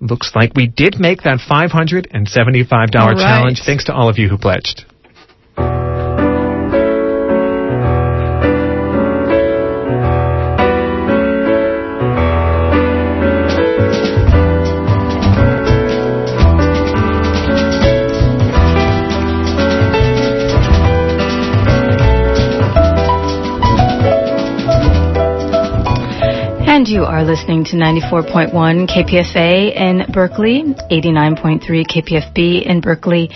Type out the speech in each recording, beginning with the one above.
looks like we did make that $575 right. challenge. Thanks to all of you who pledged. Are listening to 94.1 KPFA in Berkeley, 89.3 KPFB in Berkeley,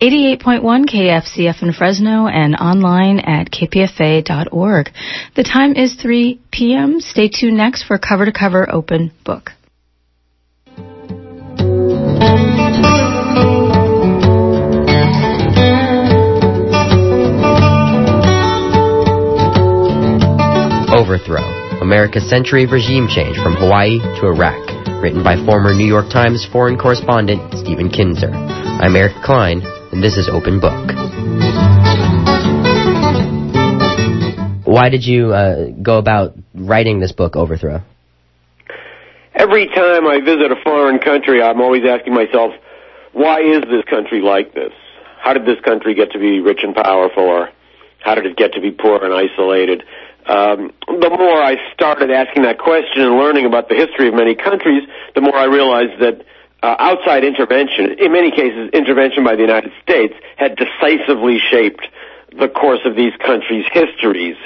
88.1 KFCF in Fresno, and online at kpfa.org. The time is 3 p.m. Stay tuned next for Cover to Cover Open Book. Overthrow America's Century of Regime Change from Hawaii to Iraq. Written by former New York Times foreign correspondent Stephen Kinzer. I'm Eric Klein, and this is Open Book. Why did you uh, go about writing this book, Overthrow? Every time I visit a foreign country, I'm always asking myself, why is this country like this? How did this country get to be rich and powerful, or how did it get to be poor and isolated? Um, the more I started asking that question and learning about the history of many countries, the more I realized that uh, outside intervention, in many cases intervention by the United States, had decisively shaped the course of these countries' histories.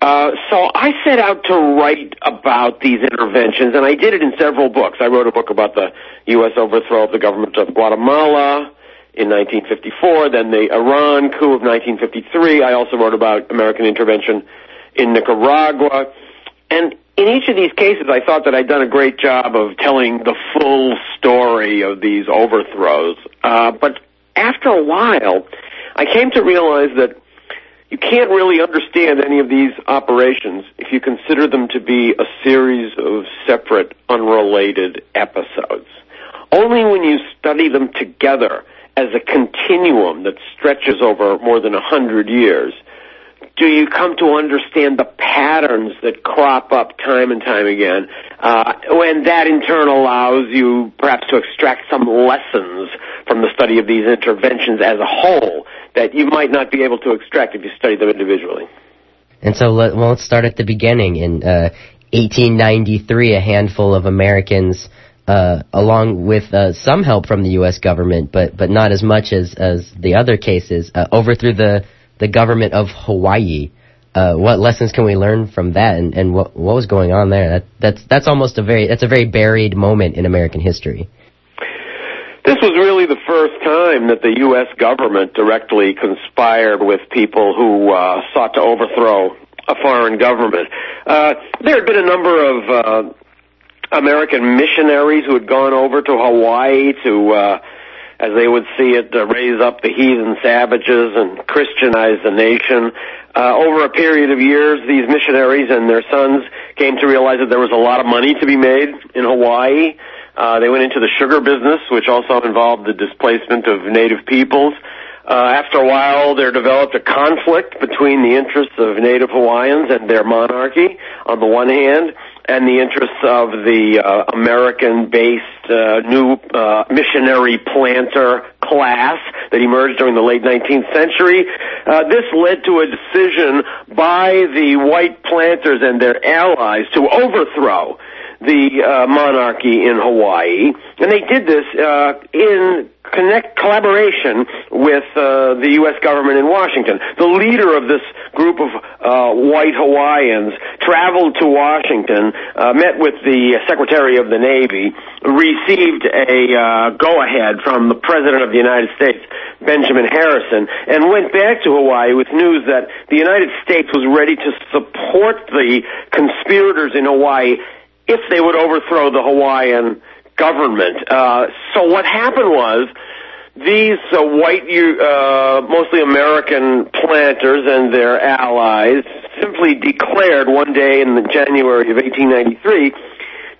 Uh, so I set out to write about these interventions, and I did it in several books. I wrote a book about the U.S. overthrow of the government of Guatemala in 1954, then the Iran coup of 1953. I also wrote about American intervention in Nicaragua. And in each of these cases, I thought that I'd done a great job of telling the full story of these overthrows. Uh, but after a while, I came to realize that you can't really understand any of these operations if you consider them to be a series of separate, unrelated episodes. Only when you study them together as a continuum that stretches over more than a hundred years do you come to understand the patterns that crop up time and time again, uh, when that in turn allows you perhaps to extract some lessons from the study of these interventions as a whole that you might not be able to extract if you study them individually. And so let, well, let's start at the beginning. In uh, 1893, a handful of Americans, uh, along with uh, some help from the U.S. government, but but not as much as as the other cases, uh, overthrew the the government of Hawaii. Uh, what lessons can we learn from that, and, and what what was going on there? That, that's that's almost a very that's a very buried moment in American history. This was really the first time that the U.S. government directly conspired with people who uh, sought to overthrow a foreign government. Uh, there had been a number of uh, American missionaries who had gone over to Hawaii to uh, as they would see it, uh, raise up the heathen savages and Christianize the nation. Uh, over a period of years, these missionaries and their sons came to realize that there was a lot of money to be made in Hawaii. Uh, they went into the sugar business, which also involved the displacement of native peoples. Uh, after a while, there developed a conflict between the interests of native Hawaiians and their monarchy on the one hand, and the interests of the uh, American-based uh, new uh, missionary planter class that emerged during the late 19th century. Uh, this led to a decision by the white planters and their allies to overthrow the uh, monarchy in Hawaii, and they did this uh, in connect collaboration with uh, the U.S. government in Washington. The leader of this group of uh, white Hawaiians traveled to Washington, uh, met with the Secretary of the Navy, received a uh, go-ahead from the President of the United States, Benjamin Harrison, and went back to Hawaii with news that the United States was ready to support the conspirators in Hawaii if they would overthrow the Hawaiian government. Uh, so what happened was these uh, white, uh, mostly American planters and their allies simply declared one day in the January of 1893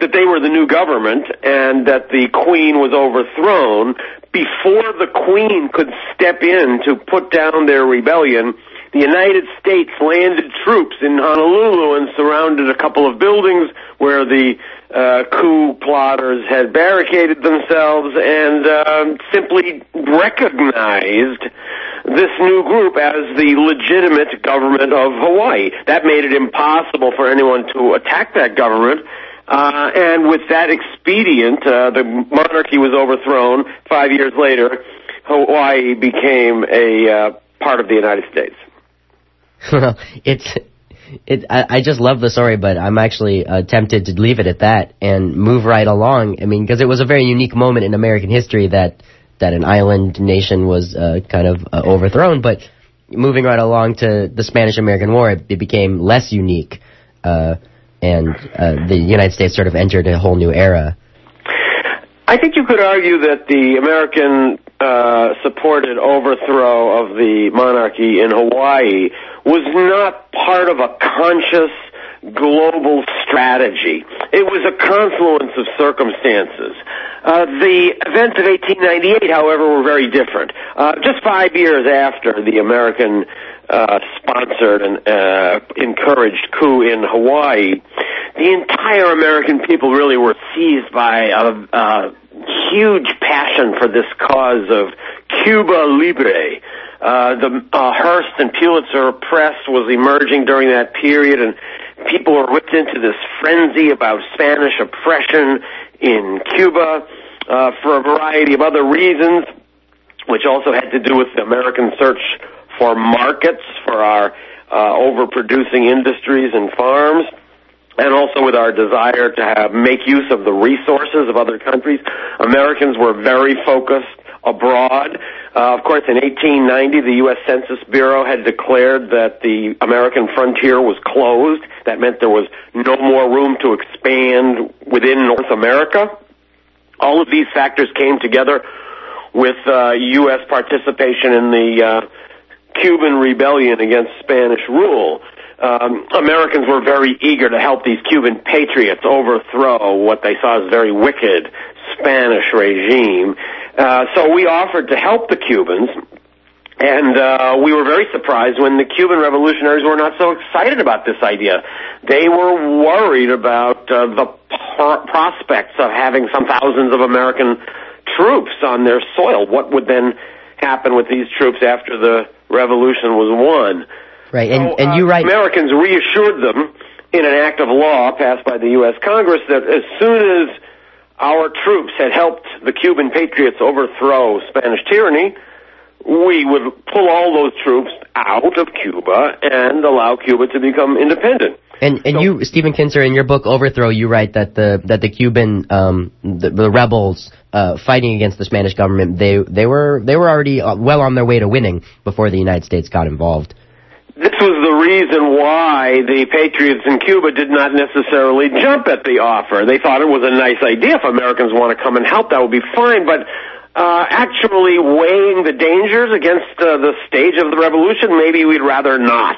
that they were the new government and that the queen was overthrown before the queen could step in to put down their rebellion the United States landed troops in Honolulu and surrounded a couple of buildings where the uh, coup plotters had barricaded themselves and uh, simply recognized this new group as the legitimate government of Hawaii. That made it impossible for anyone to attack that government. Uh, and with that expedient, uh, the monarchy was overthrown. Five years later, Hawaii became a uh, part of the United States. Well, it's it. I, I just love the story, but I'm actually uh, tempted to leave it at that and move right along. I mean, because it was a very unique moment in American history that that an island nation was uh, kind of uh, overthrown. But moving right along to the Spanish-American War, it, it became less unique, uh, and uh, the United States sort of entered a whole new era. I think you could argue that the American uh, supported overthrow of the monarchy in Hawaii was not part of a conscious global strategy. It was a confluence of circumstances. Uh, the events of 1898, however, were very different. Uh, just five years after the American uh, sponsored and uh, encouraged coup in Hawaii, the entire American people really were seized by a, a huge passion for this cause of Cuba Libre. Uh, the uh, Hearst and Pulitzer press was emerging during that period, and people were whipped into this frenzy about Spanish oppression in Cuba uh, for a variety of other reasons, which also had to do with the American search for markets for our uh, overproducing industries and farms and also with our desire to have, make use of the resources of other countries. Americans were very focused abroad. Uh, of course, in 1890, the U.S. Census Bureau had declared that the American frontier was closed. That meant there was no more room to expand within North America. All of these factors came together with uh, U.S. participation in the uh, Cuban rebellion against Spanish rule um, Americans were very eager to help these Cuban patriots overthrow what they saw as very wicked Spanish regime. Uh, so we offered to help the Cubans, and uh, we were very surprised when the Cuban revolutionaries were not so excited about this idea. They were worried about uh, the prospects of having some thousands of American troops on their soil. What would then happen with these troops after the revolution was won? Right, and, so, and uh, you write... Americans reassured them in an act of law passed by the U.S. Congress that as soon as our troops had helped the Cuban patriots overthrow Spanish tyranny, we would pull all those troops out of Cuba and allow Cuba to become independent. And and so, you, Stephen Kinzer, in your book Overthrow, you write that the that the Cuban um, the, the rebels uh, fighting against the Spanish government they they were they were already uh, well on their way to winning before the United States got involved this was the reason why the patriots in Cuba did not necessarily jump at the offer. They thought it was a nice idea. If Americans want to come and help, that would be fine. But uh, actually weighing the dangers against uh, the stage of the revolution, maybe we'd rather not.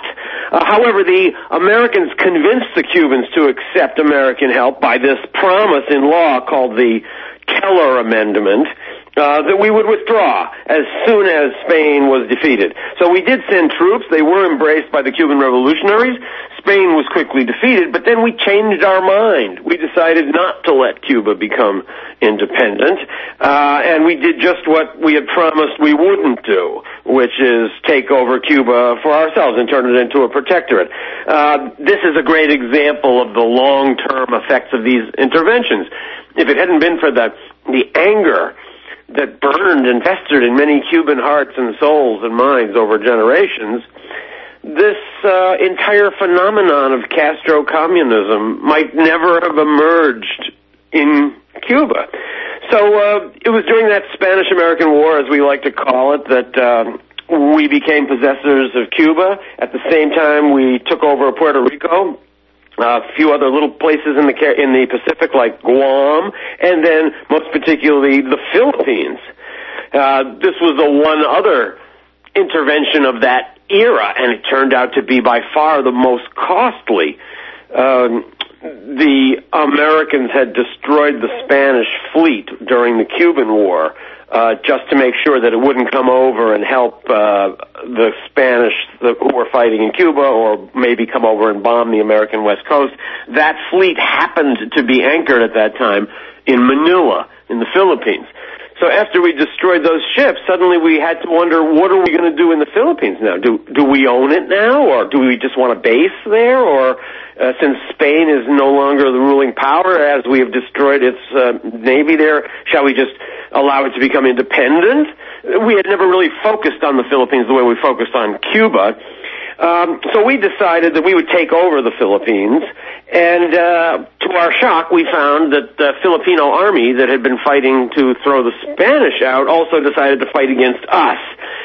Uh, however, the Americans convinced the Cubans to accept American help by this promise in law called the Teller Amendment, uh, that we would withdraw as soon as Spain was defeated. So we did send troops. They were embraced by the Cuban revolutionaries. Spain was quickly defeated, but then we changed our mind. We decided not to let Cuba become independent, uh, and we did just what we had promised we wouldn't do, which is take over Cuba for ourselves and turn it into a protectorate. Uh, this is a great example of the long-term effects of these interventions. If it hadn't been for the the anger that burned and festered in many Cuban hearts and souls and minds over generations, this uh, entire phenomenon of Castro communism might never have emerged in Cuba. So uh, it was during that Spanish-American War, as we like to call it, that uh, we became possessors of Cuba. At the same time, we took over Puerto Rico a few other little places in the in the Pacific like Guam, and then most particularly the Philippines. Uh, this was the one other intervention of that era, and it turned out to be by far the most costly. Um, the Americans had destroyed the Spanish fleet during the Cuban War. Uh, just to make sure that it wouldn't come over and help uh, the Spanish the, who were fighting in Cuba, or maybe come over and bomb the American West Coast. That fleet happened to be anchored at that time in Manila, in the Philippines. So after we destroyed those ships, suddenly we had to wonder, what are we going to do in the Philippines now? Do do we own it now, or do we just want a base there, or uh, since Spain is no longer the ruling power, as we have destroyed its uh, navy there, shall we just allow it to become independent? We had never really focused on the Philippines the way we focused on Cuba. Um, so we decided that we would take over the Philippines, and uh, to our shock, we found that the Filipino army that had been fighting to throw the Spanish out also decided to fight against us,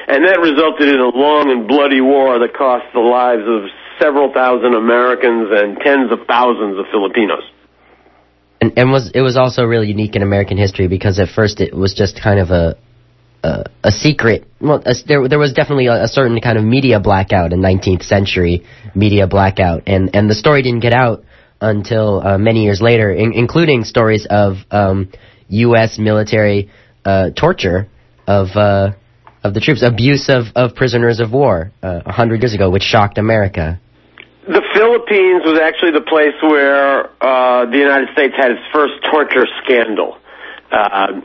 and that resulted in a long and bloody war that cost the lives of several thousand Americans and tens of thousands of Filipinos. And, and was it was also really unique in American history because at first it was just kind of a uh, a secret. Well, a, there there was definitely a, a, certain kind of media blackout, in 19th century media blackout, and and the story didn't get out until uh, many years later, in, including stories of um, U.S. military uh, torture of uh, of the troops, abuse of, of prisoners of war uh, a hundred years ago, which shocked America. The Philippines was actually the place where uh, the United States had its first torture scandal uh,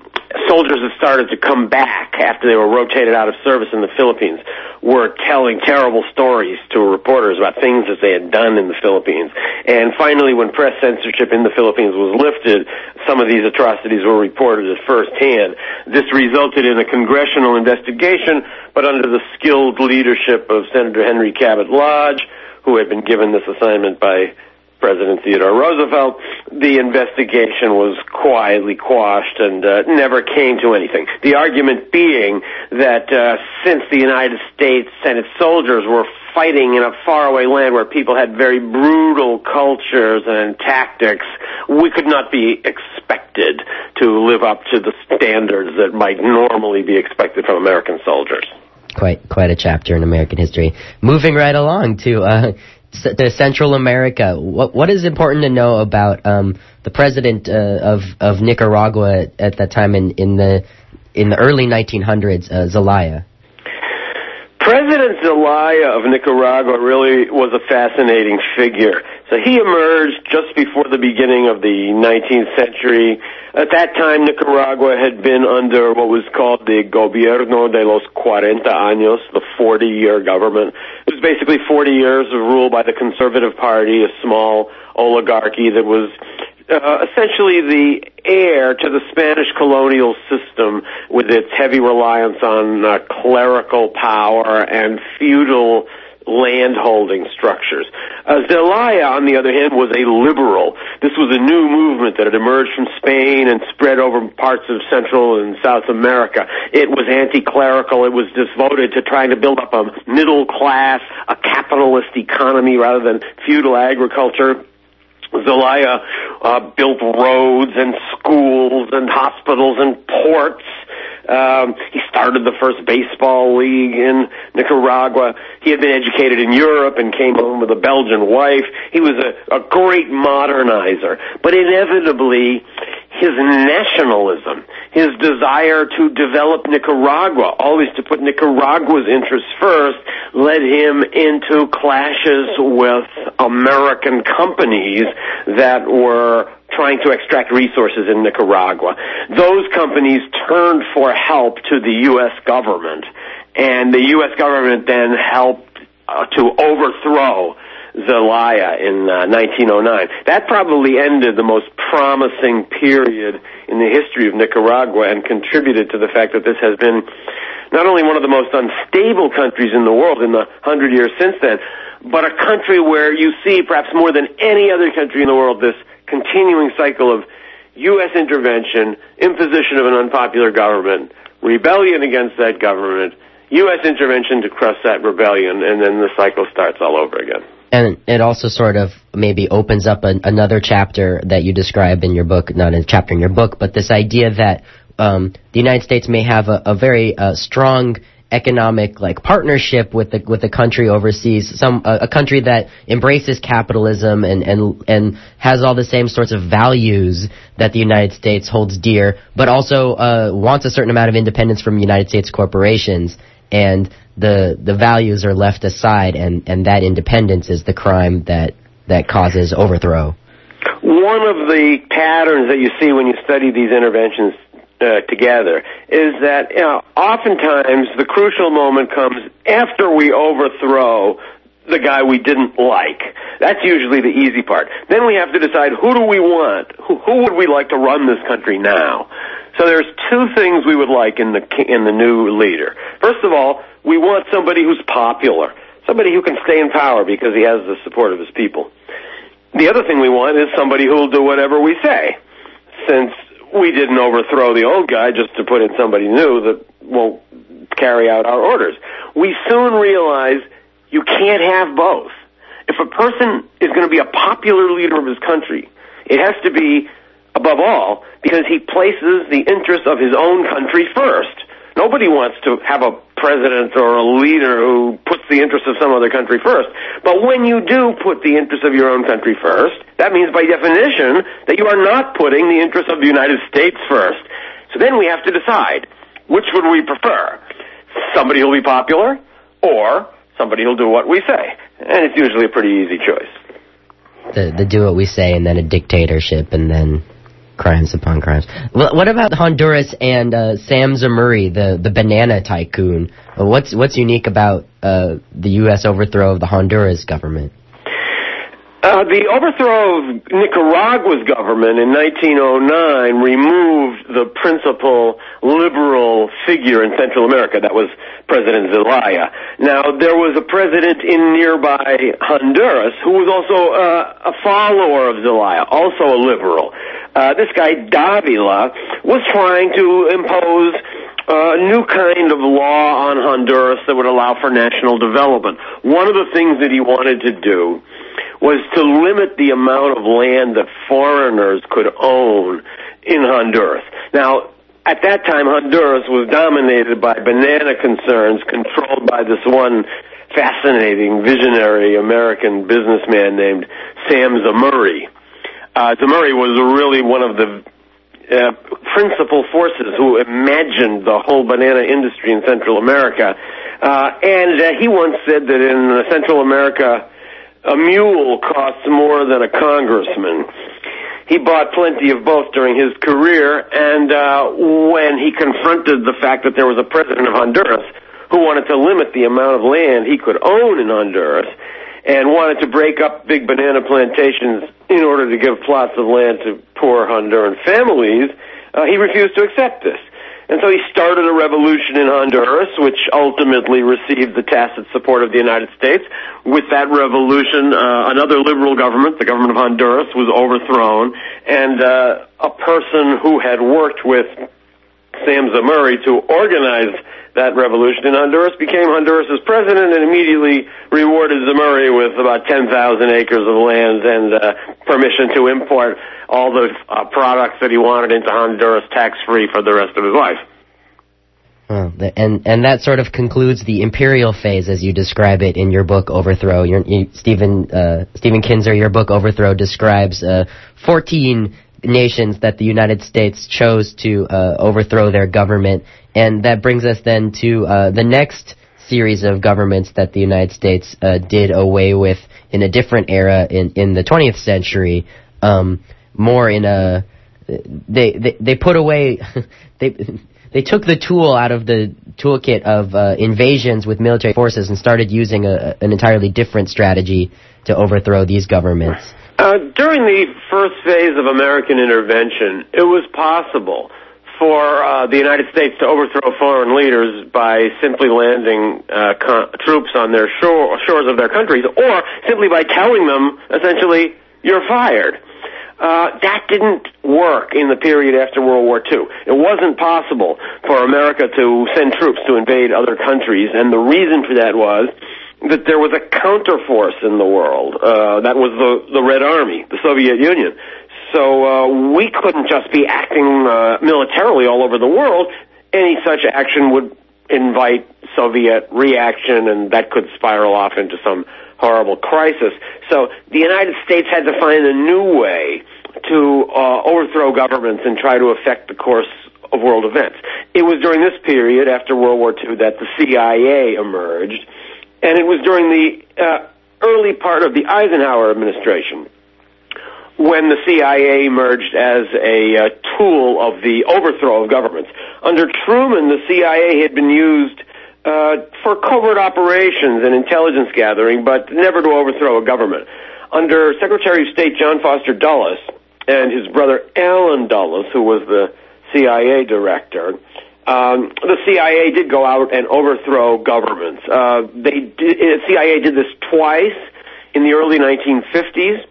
soldiers that started to come back after they were rotated out of service in the Philippines were telling terrible stories to reporters about things that they had done in the Philippines. And finally, when press censorship in the Philippines was lifted, some of these atrocities were reported at first hand. This resulted in a congressional investigation, but under the skilled leadership of Senator Henry Cabot Lodge, who had been given this assignment by President Theodore Roosevelt, the investigation was quietly quashed and uh, never came to anything. The argument being that uh, since the United States and its soldiers were fighting in a faraway land where people had very brutal cultures and tactics, we could not be expected to live up to the standards that might normally be expected from American soldiers quite quite a chapter in American history. Moving right along to uh, to Central America. What what is important to know about um, the president uh, of of Nicaragua at, at, that time in, in the in the early 1900s, uh, Zelaya? President Zelaya of Nicaragua really was a fascinating figure. So he emerged just before the beginning of the 19th century. At that time, Nicaragua had been under what was called the Gobierno de los Cuarenta Años, the 40-year government. It was basically 40 years of rule by the Conservative Party, a small oligarchy that was uh, essentially the heir to the Spanish colonial system with its heavy reliance on uh, clerical power and feudal land holding structures. Uh, Zelaya, on the other hand, was a liberal. This was a new movement that had emerged from Spain and spread over parts of Central and South America. It was anti-clerical. It was devoted to trying to build up a middle class, a capitalist economy rather than feudal agriculture. Zelaya uh, built roads and schools and hospitals and ports um, he started the first baseball league in Nicaragua. He had been educated in Europe and came home with a Belgian wife. He was a, a great modernizer. But inevitably, his nationalism, his desire to develop Nicaragua, always to put Nicaragua's interests first, led him into clashes with American companies that were trying to extract resources in Nicaragua. Those companies turned for help to the U.S. government, and the U.S. government then helped uh, to overthrow Zelaya in uh, 1909. That probably ended the most promising period in the history of Nicaragua and contributed to the fact that this has been not only one of the most unstable countries in the world in the hundred years since then, but a country where you see perhaps more than any other country in the world this continuing cycle of U.S. intervention, imposition of an unpopular government, rebellion against that government, U.S. intervention to crush that rebellion, and then the cycle starts all over again. And it also sort of maybe opens up an, another chapter that you describe in your book, not a chapter in your book, but this idea that um, the United States may have a, a very uh, strong economic like partnership with the with a country overseas, some a, a country that embraces capitalism and and and has all the same sorts of values that the United States holds dear, but also uh, wants a certain amount of independence from United States corporations and the the values are left aside and and that independence is the crime that that causes overthrow. One of the patterns that you see when you study these interventions uh, together is that you know, oftentimes the crucial moment comes after we overthrow the guy we didn't like. That's usually the easy part. Then we have to decide who do we want? Who, who would we like to run this country now? So there's two things we would like in the in the new leader. First of all, we want somebody who's popular, somebody who can stay in power because he has the support of his people. The other thing we want is somebody who will do whatever we say. Since we didn't overthrow the old guy just to put in somebody new that won't carry out our orders. We soon realize you can't have both. If a person is going to be a popular leader of his country, it has to be, above all, because he places the interests of his own country first. Nobody wants to have a president or a leader who puts the interests of some other country first. But when you do put the interests of your own country first, that means by definition that you are not putting the interests of the United States first. So then we have to decide which would we prefer? Somebody who'll be popular or somebody who'll do what we say. And it's usually a pretty easy choice. The, the do what we say and then a dictatorship and then crimes upon crimes. What about Honduras and uh, Sam Zemurray, the the banana tycoon? What's what's unique about uh, the U.S. overthrow of the Honduras government? Uh, the overthrow of Nicaragua's government in 1909 removed the principal liberal figure in Central America. That was President Zelaya. Now, there was a president in nearby Honduras who was also uh, a follower of Zelaya, also a liberal. Uh, this guy, Davila, was trying to impose a new kind of law on Honduras that would allow for national development. One of the things that he wanted to do was to limit the amount of land that foreigners could own in Honduras. Now, at that time, Honduras was dominated by banana concerns controlled by this one fascinating, visionary American businessman named Sam Zemurray. Uh, Zemurray was really one of the uh, principal forces who imagined the whole banana industry in Central America. Uh, and uh, he once said that in Central America, a mule costs more than a congressman. He bought plenty of both during his career, and uh, when he confronted the fact that there was a president of Honduras who wanted to limit the amount of land he could own in Honduras, and wanted to break up big banana plantations in order to give plots of land to poor Honduran families, uh, he refused to accept this. And so he started a revolution in Honduras, which ultimately received the tacit support of the United States. With that revolution, uh, another liberal government, the government of Honduras, was overthrown, and uh, a person who had worked with Sam Zemurray to organize that revolution in Honduras, became Honduras' president and immediately rewarded Zemurray with about 10,000 acres of land and uh, permission to import all the uh, products that he wanted into Honduras tax-free for the rest of his life. Oh, and and that sort of concludes the imperial phase, as you describe it in your book Overthrow. Your, you, Stephen uh, Stephen Kinzer, your book Overthrow describes uh, 14 nations that the United States chose to uh, overthrow their government, and that brings us then to uh, the next series of governments that the United States uh, did away with in a different era in in the 20th century, um, more in a they they, they put away they. They took the tool out of the toolkit of uh, invasions with military forces and started using a, an entirely different strategy to overthrow these governments. Uh, during the first phase of American intervention, it was possible for uh, the United States to overthrow foreign leaders by simply landing uh, co- troops on their shore, shores of their countries, or simply by telling them, essentially, you're fired. Uh, that didn't work in the period after World War II. It wasn't possible for America to send troops to invade other countries, and the reason for that was that there was a counterforce in the world. Uh, that was the, the Red Army, the Soviet Union. So uh, we couldn't just be acting uh, militarily all over the world. Any such action would invite anti-Soviet reaction, and that could spiral off into some horrible crisis. So the United States had to find a new way to uh, overthrow governments and try to affect the course of world events. It was during this period, after World War II, that the CIA emerged, and it was during the uh, early part of the Eisenhower administration when the CIA emerged as a uh, tool of the overthrow of governments. Under Truman, the CIA had been used uh, for covert operations and intelligence gathering, but never to overthrow a government. Under Secretary of State John Foster Dulles and his brother Allen Dulles, who was the CIA director, um, the CIA did go out and overthrow governments. Uh, they did, uh, CIA did this twice in the early 1950s.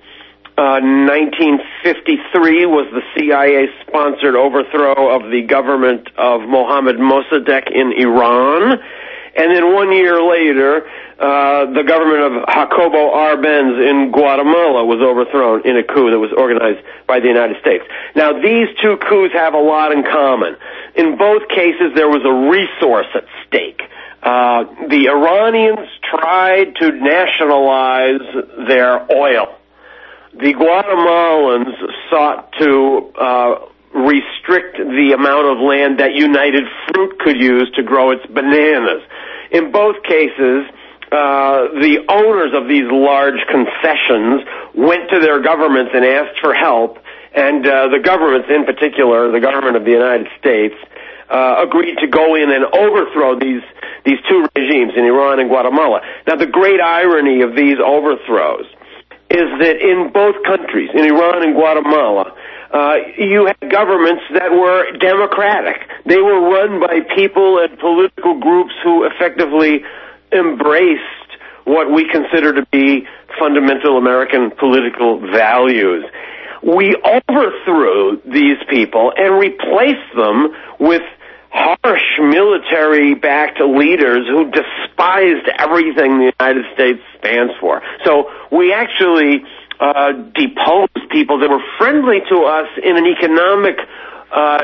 1953 uh, was the CIA-sponsored overthrow of the government of Mohammad Mossadegh in Iran. And then one year later, uh, the government of Jacobo Arbenz in Guatemala was overthrown in a coup that was organized by the United States. Now, these two coups have a lot in common. In both cases, there was a resource at stake. Uh, the Iranians tried to nationalize their oil the Guatemalans sought to uh, restrict the amount of land that United Fruit could use to grow its bananas. In both cases, uh, the owners of these large concessions went to their governments and asked for help, and uh, the governments, in particular, the government of the United States, uh, agreed to go in and overthrow these these two regimes in Iran and Guatemala. Now, the great irony of these overthrows is that in both countries, in Iran and Guatemala, uh, you had governments that were democratic. They were run by people and political groups who effectively embraced what we consider to be fundamental American political values. We overthrew these people and replaced them with harsh military backed leaders who despised everything the United States stands for. So we actually uh, deposed people that were friendly to us in an economic uh,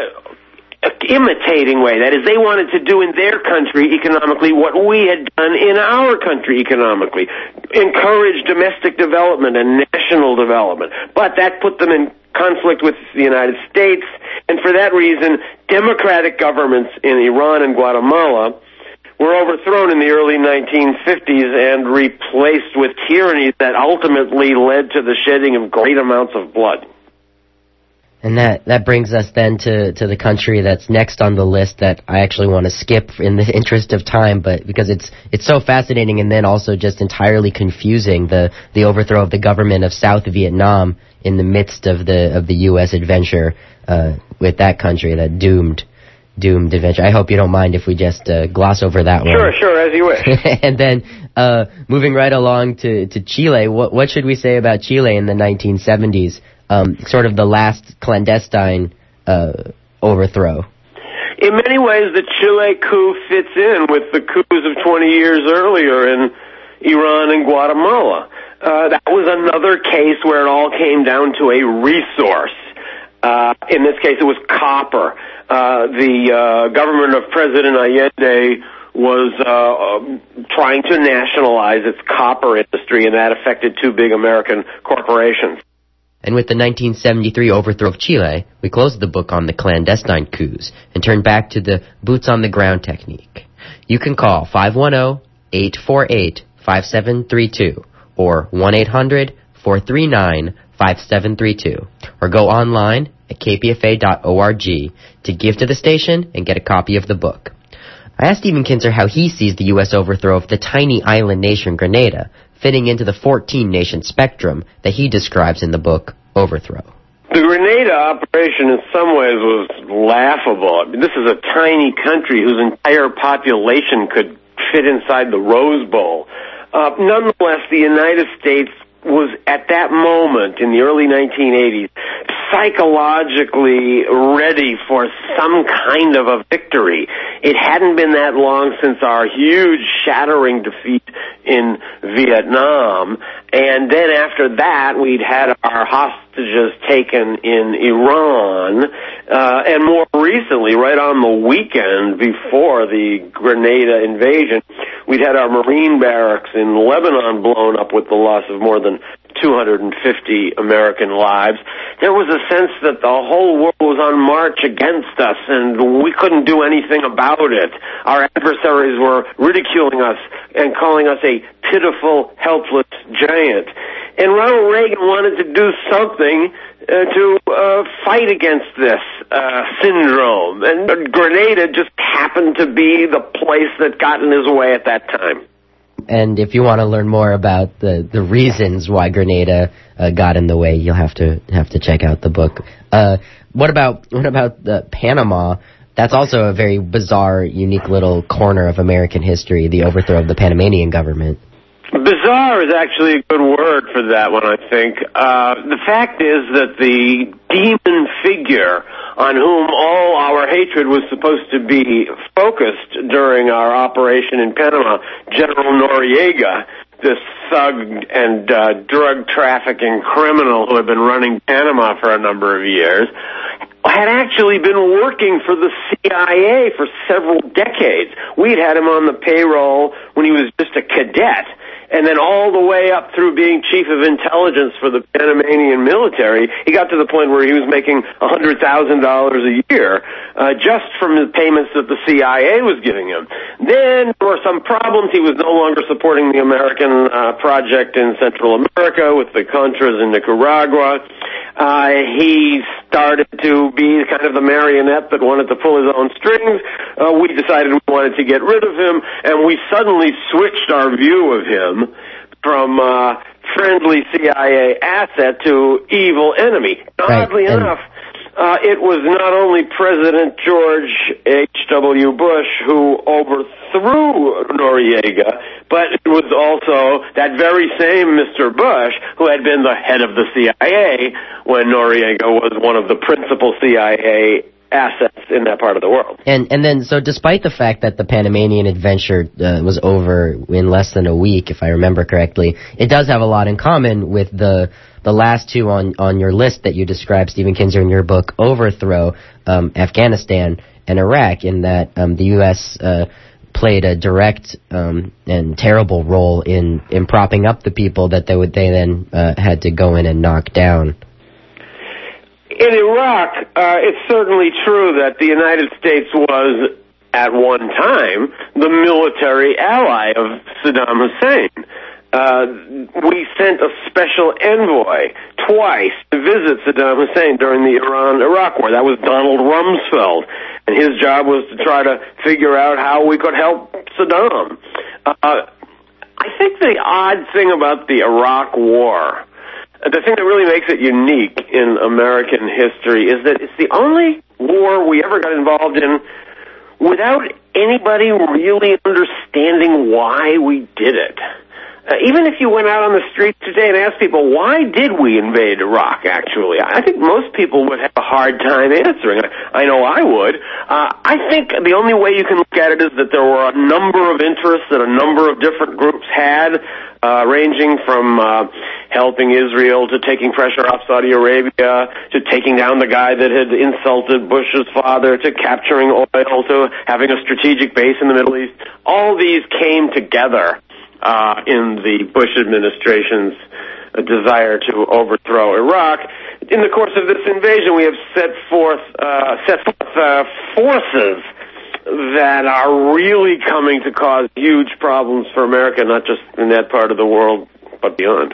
imitating way. That is, they wanted to do in their country economically what we had done in our country economically. Encourage domestic development and national development. But that put them in conflict with the United States, and for that reason, democratic governments in Iran and Guatemala were overthrown in the early 1950s and replaced with tyrannies that ultimately led to the shedding of great amounts of blood. And that, that brings us then to, to the country that's next on the list that I actually want to skip in the interest of time, but because it's it's so fascinating and then also just entirely confusing the, the overthrow of the government of South Vietnam in the midst of the of the U.S. adventure uh, with that country, that doomed doomed adventure. I hope you don't mind if we just uh, gloss over that one. Sure, sure, as you wish. and then uh, moving right along to, to Chile, what what should we say about Chile in the 1970s? um, sort of the last clandestine uh, overthrow. In many ways, the Chile coup fits in with the coups of 20 years earlier in Iran and Guatemala. Uh, that was another case where it all came down to a resource. Uh, in this case, it was copper. Uh, the uh, government of President Allende was uh, um, trying to nationalize its copper industry, and that affected two big American corporations. And with the 1973 overthrow of Chile, we closed the book on the clandestine coups and turned back to the boots on the ground technique. You can call 510-848-5732 or 1-800-439-5732 or go online at kpfa.org to give to the station and get a copy of the book. I asked Stephen Kinzer how he sees the U.S. overthrow of the tiny island nation Grenada fitting into the 14 nation spectrum that he describes in the book Overthrow. The Grenada operation in some ways was laughable. I mean, this is a tiny country whose entire population could fit inside the Rose Bowl. Uh, nonetheless, the United States was at that moment in the early 1980s psychologically ready for some kind of a victory. It hadn't been that long since our huge shattering defeat in Vietnam, and then after that we'd had our hostages taken in Iran, uh, and more recently, right on the weekend before the Grenada invasion, we'd had our Marine barracks in Lebanon blown up with the loss of more than 250 American lives. There was a sense that the whole world was on march against us and we couldn't do anything about it. Our adversaries were ridiculing us and calling us a pitiful, helpless giant. And Ronald Reagan wanted to do something uh, to uh, fight against this uh, syndrome. And Grenada just happened to be the place that got in his way at that time. And if you want to learn more about the, the reasons why Grenada uh, got in the way, you'll have to have to check out the book. Uh, what about what about Panama? That's also a very bizarre, unique little corner of American history, the overthrow of the Panamanian government. Bizarre is actually a good word for that one, I think. Uh, the fact is that the demon figure on whom all our hatred was supposed to be focused during our operation in Panama, General Noriega, this thug and uh, drug trafficking criminal who had been running Panama for a number of years, had actually been working for the CIA for several decades. We'd had him on the payroll when he was just a cadet and then all the way up through being chief of intelligence for the Panamanian military, he got to the point where he was making a $100,000 a year uh, just from the payments that the CIA was giving him. Then there were some problems. He was no longer supporting the American uh, project in Central America with the Contras in Nicaragua. Uh, he started to be kind of the marionette that wanted to pull his own strings. Uh, we decided we wanted to get rid of him, and we suddenly switched our view of him from uh, friendly CIA asset to evil enemy. Right. Oddly And- enough, uh, it was not only President George H.W. Bush who overthrew Noriega, but it was also that very same Mr. Bush who had been the head of the CIA when Noriega was one of the principal CIA assets in that part of the world. And and then so despite the fact that the Panamanian adventure uh, was over in less than a week, if I remember correctly, it does have a lot in common with the the last two on on your list that you described, Stephen Kinzer, in your book, Overthrow, um, Afghanistan and Iraq, in that um, the U.S. Uh, played a direct um, and terrible role in in propping up the people that they would they then uh, had to go in and knock down. In Iraq, uh, it's certainly true that the United States was, at one time, the military ally of Saddam Hussein. Uh, we sent a special envoy twice to visit Saddam Hussein during the Iran-Iraq war. That was Donald Rumsfeld, and his job was to try to figure out how we could help Saddam. Uh, I think the odd thing about the Iraq war the thing that really makes it unique in American history is that it's the only war we ever got involved in without anybody really understanding why we did it. Uh, even if you went out on the streets today and asked people, why did we invade Iraq, actually? I think most people would have a hard time answering. I, know I would. Uh, I think the only way you can look at it is that there were a number of interests that a number of different groups had, uh, ranging from uh, helping Israel to taking pressure off Saudi Arabia to taking down the guy that had insulted Bush's father to capturing oil to having a strategic base in the Middle East. All these came together in the Bush administration's uh, desire to overthrow Iraq. In the course of this invasion, we have set forth uh, set forth uh, forces that are really coming to cause huge problems for America, not just in that part of the world, but beyond.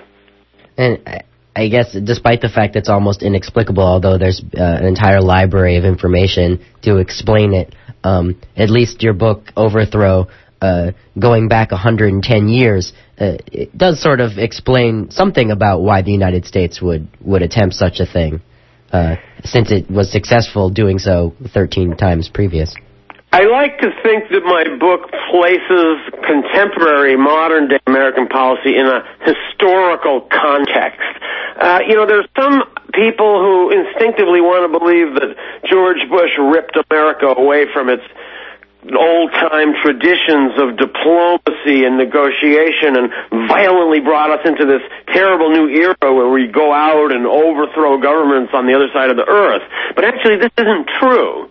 And I- I guess, despite the fact that it's almost inexplicable, although there's uh, an entire library of information to explain it, um, at least your book, Overthrow, uh, going back 110 years, uh, it does sort of explain something about why the United States would, would attempt such a thing, uh, since it was successful doing so 13 times previous. I like to think that my book places contemporary modern day American policy in a historical context. Uh, you know, there's some people who instinctively want to believe that George Bush ripped America away from its old time traditions of diplomacy and negotiation and violently brought us into this terrible new era where we go out and overthrow governments on the other side of the earth. But actually this isn't true.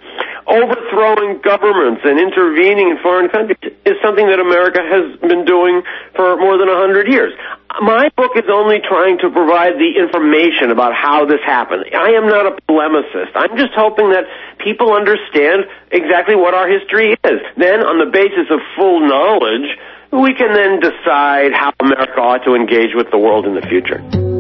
Overthrowing governments and intervening in foreign countries is something that America has been doing for more than a hundred years. My book is only trying to provide the information about how this happened. I am not a polemicist. I'm just hoping that people understand exactly what our history is. Then, on the basis of full knowledge, we can then decide how America ought to engage with the world in the future.